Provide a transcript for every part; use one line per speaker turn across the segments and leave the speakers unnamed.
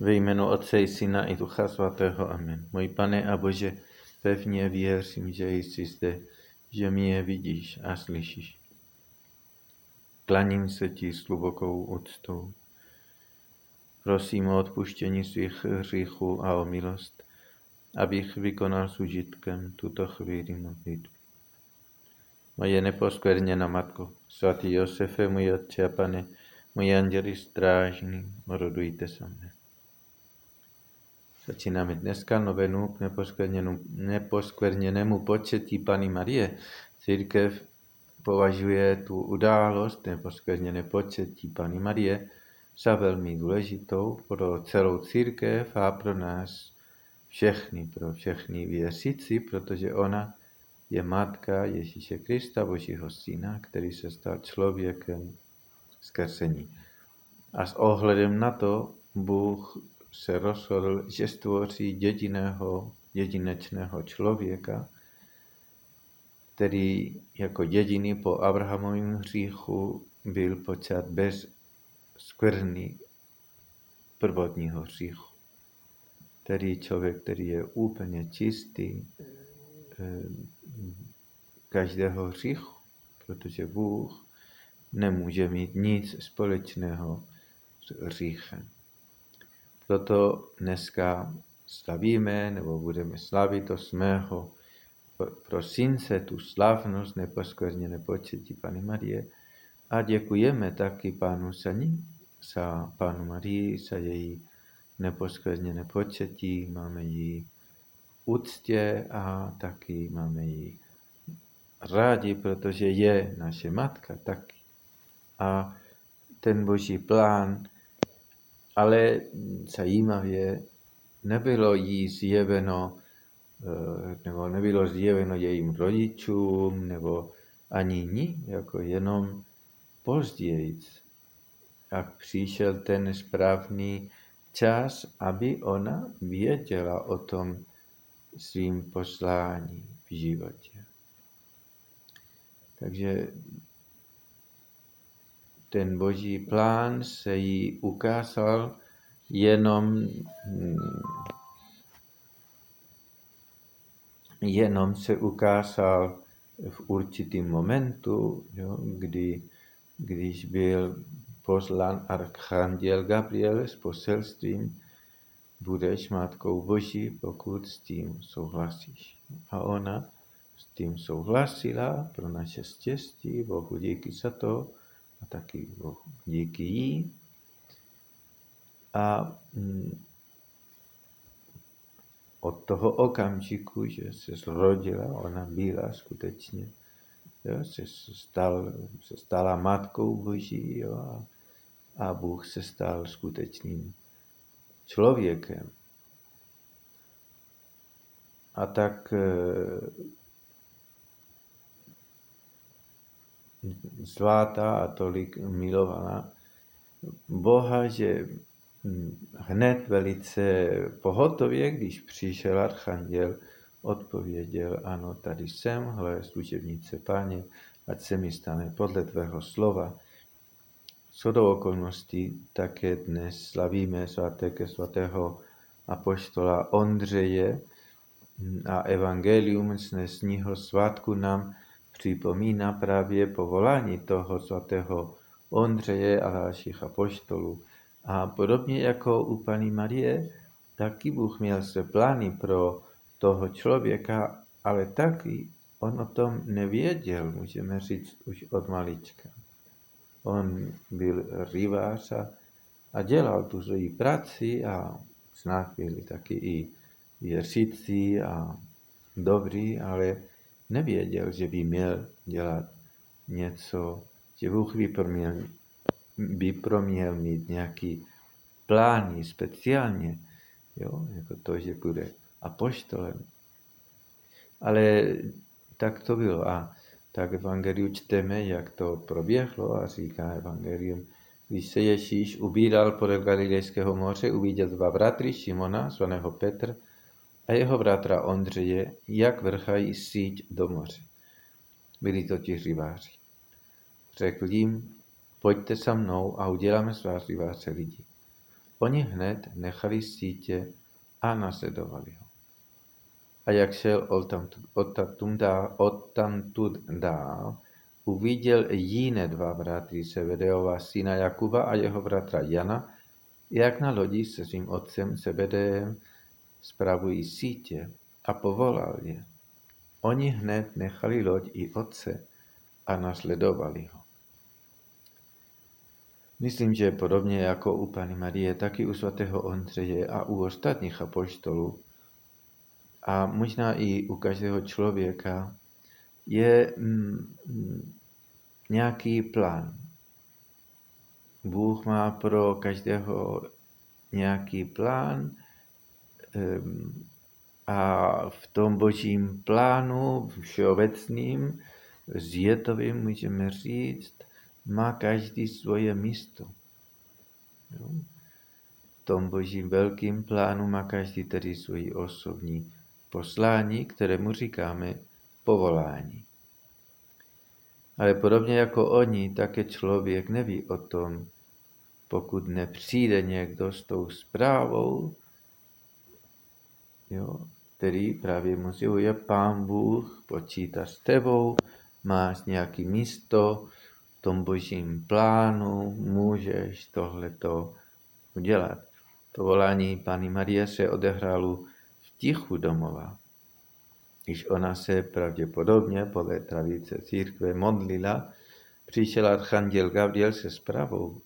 Ve jménu Otce i Syna i Ducha Svatého. Amen. Můj pane a Bože, pevně věřím, že jsi zde, že mě vidíš a slyšíš. Klaním se ti s hlubokou úctou. Prosím o odpuštění svých hříchů a o milost, abych vykonal s užitkem tuto chvíli modlitby. Moje neposkvrněná Matko, svatý Josefe, můj Otče a Pane, můj anděli strážný, rodujte se mne. Začínáme dneska novenu neposkvrněnému početí Pany Marie. Církev považuje tu událost neposkvrněné početí Pany Marie za velmi důležitou pro celou církev a pro nás všechny, pro všechny věřící, protože ona je matka Ježíše Krista, Božího syna, který se stal člověkem zkrsení. A s ohledem na to Bůh se rozhodl, že stvoří jediného, jedinečného člověka, který jako jediný po Abrahamovém hříchu byl počat bez skvrny prvotního hříchu. Tedy člověk, který je úplně čistý eh, každého hříchu, protože Bůh nemůže mít nic společného s hříchem. Proto dneska slavíme, nebo budeme slavit 8. prosince tu slavnost neposkvrněné početí Pany Marie a děkujeme taky Pánu Sani, za Pánu Marii, za její neposkvrněné početí, máme ji úctě a taky máme ji rádi, protože je naše matka taky. A ten boží plán ale zajímavě nebylo jí zjeveno, eh, nebo nebylo zjeveno jejím rodičům, nebo ani ní, jako jenom později, jak přišel ten správný čas, aby ona věděla o tom svým poslání v životě. Takže ten boží plán se jí ukázal jenom, jenom se ukázal v určitým momentu, jo, kdy, když byl poslán archanděl Gabriel s poselstvím, budeš matkou Boží, pokud s tím souhlasíš. A ona s tím souhlasila pro naše štěstí, Bohu díky za to, a taky díky jí. A mm, od toho okamžiku, že se zrodila, ona byla skutečně, jo, se, stal, se stala matkou Boží jo, a, a Bůh se stal skutečným člověkem. A tak svatá a tolik milovala Boha, že hned velice pohotově, když přišel archanděl, odpověděl, ano, tady jsem, hle, služebnice páně, ať se mi stane podle tvého slova. Co do okolností také dnes slavíme svaté svatého apoštola Ondřeje a evangelium z dnesního svátku nám připomíná právě povolání toho svatého Ondřeje a dalších apoštolů. A podobně jako u paní Marie, taky Bůh měl se plány pro toho člověka, ale taky on o tom nevěděl, můžeme říct už od malička. On byl rybář a, a dělal tu svoji práci a snad byli taky i věřící a dobrý, ale nevěděl, že by měl dělat něco, že Bůh by pro měl, by pro měl mít nějaký plány speciálně, jo, jako to, že bude apoštolem. Ale tak to bylo. A tak Evangeliu čteme, jak to proběhlo a říká Evangelium, když se Ježíš ubíral podél Galilejského moře, uviděl dva bratry Šimona, zvaného Petr, a jeho bratra Ondřeje, jak vrchají síť do moře. Byli totiž rybáři. Řekl jim, pojďte za mnou a uděláme z vás rybáře lidi. oni hned nechali sítě a nasledovali ho. A jak šel odtamtud dál, uviděl jiné dva bratry Sebedeova, syna Jakuba a jeho bratra Jana, jak na lodi se svým otcem Sebedejem spravují sítě a povolal je. Oni hned nechali loď i otce a nasledovali ho. Myslím, že podobně jako u Pany Marie, taky u svatého Ondřeje a u ostatních apoštolů a možná i u každého člověka je mm, nějaký plán. Bůh má pro každého nějaký plán a v tom božím plánu všeobecným, zjetovým můžeme říct, má každý svoje místo. V tom božím velkým plánu má každý tedy svoji osobní poslání, kterému říkáme povolání. Ale podobně jako oni, také člověk neví o tom, pokud nepřijde někdo s tou zprávou, jo, který právě musí je pán Bůh, počítá s tebou, máš nějaký místo v tom božím plánu, můžeš tohleto udělat. To volání Pany Marie se odehrálo v tichu domova. Když ona se pravděpodobně podle tradice církve modlila, přišel archanděl Gabriel se zprávou.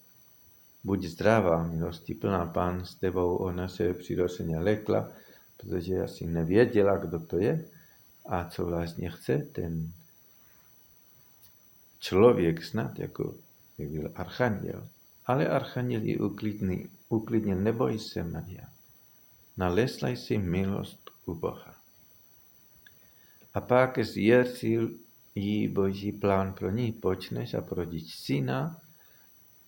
Buď zdravá, milosti plná pán s tebou, ona se přirozeně lekla, protože asi nevěděla, kdo to je a co vlastně chce ten člověk snad, jako byl archanděl. Ale archanděl ji uklidnil, uklidnil neboj se, Maria. Nalesla jsi milost u Boha. A pak zjistil jí boží plán pro ní, počneš a porodíš syna,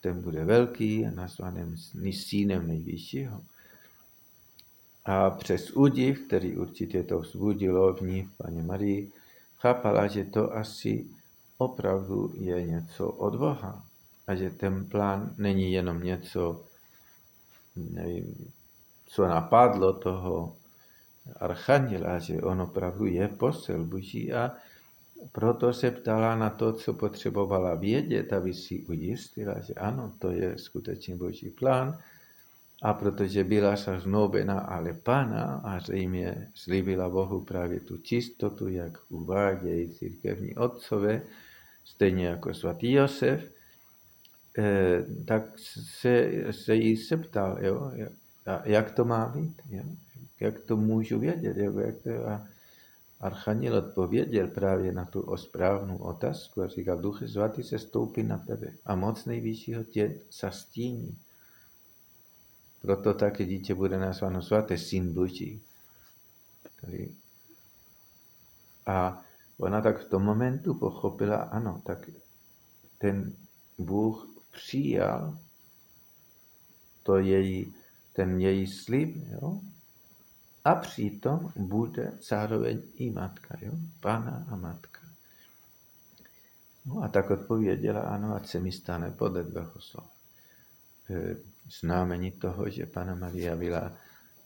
ten bude velký a nazvaným synem nejvyššího. A přes údiv, který určitě to vzbudilo v ní, paní Marii, chápala, že to asi opravdu je něco od Boha. A že ten plán není jenom něco, nevím, co napadlo toho archanděla, že on opravdu je posel Boží a proto se ptala na to, co potřebovala vědět, aby si ujistila, že ano, to je skutečně Boží plán. A protože byla znoubena ale Pana a zřejmě slíbila Bohu právě tu čistotu, jak uvádějí církevní otcové, stejně jako svatý Josef, eh, tak se, se jí se ptal, jo, jak to má být, jo, jak to můžu vědět, jo, jak to, a Archanděl odpověděl právě na tu správnou otázku a říkal, Duch svatý se stoupí na tebe a moc nejvyššího tě zastíní. Proto také dítě bude nazváno svaté syn Boží. A ona tak v tom momentu pochopila, ano, tak ten Bůh přijal to její, ten její slib, jo? a přitom bude zároveň i matka, jo? Pana a matka. No a tak odpověděla, ano, ať se mi stane podle tvého slova. E, znamení toho, že Pana Maria byla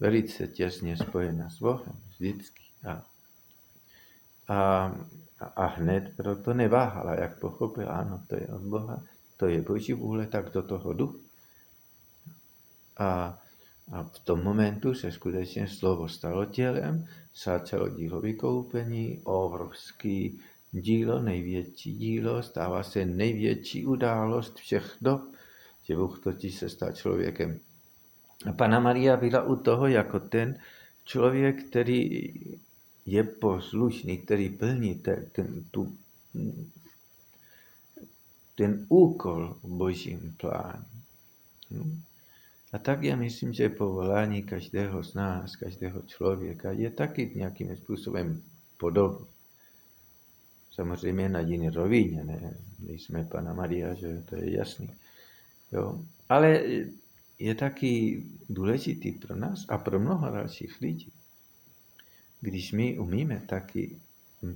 velice těsně spojena s Bohem, vždycky. A, a, a hned proto neváhala, jak pochopila, ano, to je od Boha, to je Boží vůle, tak do toho jdu. A a v tom momentu se skutečně slovo stalo tělem, začalo dílo vykoupení, obrovský dílo, největší dílo, stává se největší událost všech dob, že Bůh totiž se stal člověkem. A Pana Maria byla u toho jako ten člověk, který je poslušný, který plní ten, ten, tu, ten úkol v božím plánu. Hm? A tak já myslím, že povolání každého z nás, každého člověka je taky nějakým způsobem podobný. Samozřejmě na jiné rovině, ne? Nejsme Pana Maria, že to je jasný. Jo? Ale je taky důležitý pro nás a pro mnoho dalších lidí. Když my umíme taky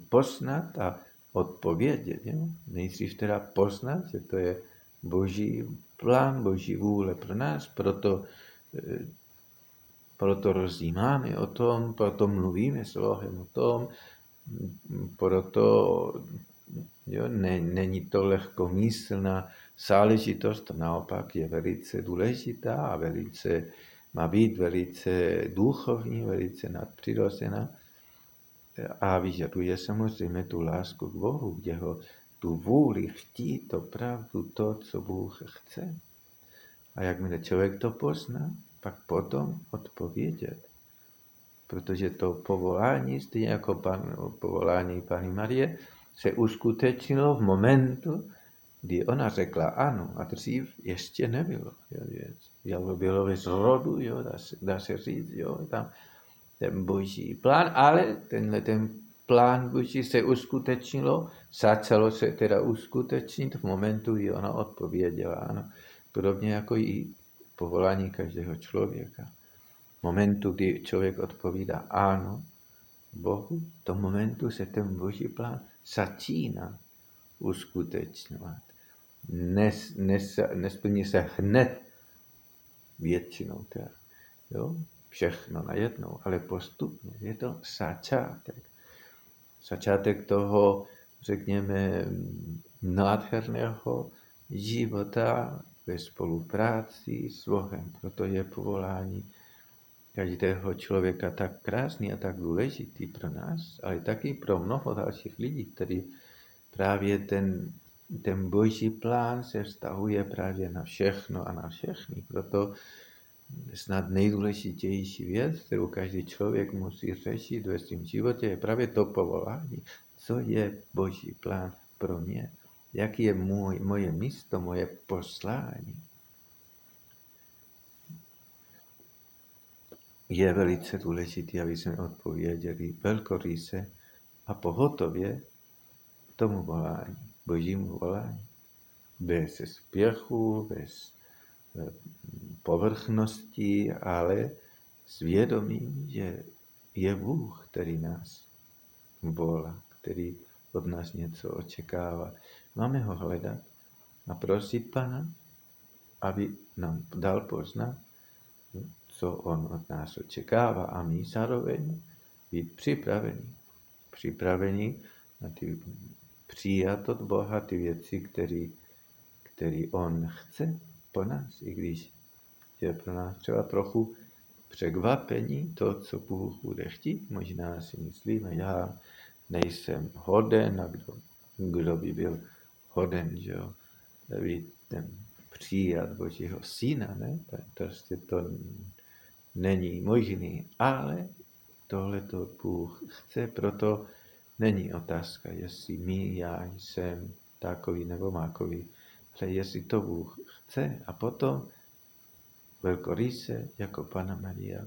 poznat a odpovědět, jo? nejdřív teda poznat, že to je boží plán, boží vůle pro nás, proto proto rozjímáme o tom, proto mluvíme s Bohem o tom, proto jo, ne, není to lehkomyslná záležitost, to naopak je velice důležitá a velice, má být velice duchovní, velice nadpřirozená a vyžaduje samozřejmě tu lásku k Bohu, jeho tu vůli chtít opravdu to, co Bůh chce. A jakmile člověk to pozná, pak potom odpovědět. Protože to povolání, stejně jako pan, povolání paní Marie, se uskutečnilo v momentu, kdy ona řekla ano a dřív ještě nebylo. Jo, bylo ve zrodu, jo, dá, se, dá se říct, jo, tam ten boží plán, ale tenhle ten plán boží se uskutečnilo, začalo se teda uskutečnit v momentu, kdy ona odpověděla ano. Podobně jako i povolání každého člověka. V momentu, kdy člověk odpovídá ano Bohu, v tom momentu se ten boží plán začíná uskutečňovat. Nes, nes, nesplní se hned většinou. Teda, jo? Všechno najednou, ale postupně. Je to začátek. Začátek toho, řekněme, nádherného života ve spolupráci s Bohem. Proto je povolání každého člověka tak krásný a tak důležitý pro nás, ale taky pro mnoho dalších lidí, kteří právě ten, ten boží plán se vztahuje právě na všechno a na všechny. Proto snad nejdůležitější věc, kterou každý člověk musí řešit ve svém životě, je právě to povolání. Co je boží plán pro mě? jaký je můj, moje místo, moje poslání. Je velice důležité, aby jsme odpověděli velkoryse a pohotově tomu volání, božímu volání. Bez spěchu, bez eh, povrchnosti, ale s vědomím, že je Bůh, který nás volá, který od nás něco očekává. Máme ho hledat a prosit Pana, aby nám dal poznat, co on od nás očekává a my zároveň být připraveni. Připraveni na ty přijat od Boha ty věci, které který on chce po nás, i když je pro nás třeba trochu překvapení to, co Bůh bude chtít. Možná si myslíme, já nejsem hoden a kdo, kdo by byl hoden, že jo, být ten přijat Božího syna, ne? Prostě to není možný, ale tohle to Bůh chce, proto není otázka, jestli my, já jsem takový nebo mákový, ale jestli to Bůh chce a potom velkoryse jako Pana Maria,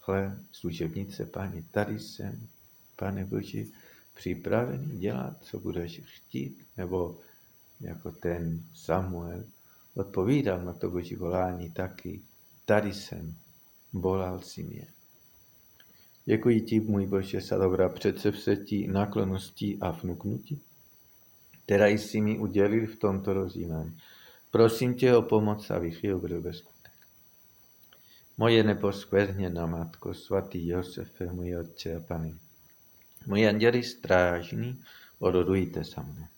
hle, služebnice Páni, tady jsem, Pane Boží, připravený dělat, co budeš chtít, nebo jako ten Samuel odpovídal na to Boží volání taky. Tady jsem, volal si mě. Děkuji ti, můj Bože, za dobrá předsevzetí, náklonnosti a vnuknutí, která jsi mi udělil v tomto rozjímání. Prosím tě o pomoc, abych je byl ve skutek. Moje neposkvrněná Matko, svatý Josefe, můj Otče a Pane, Moji anděli strážní, odhodujte sa mne.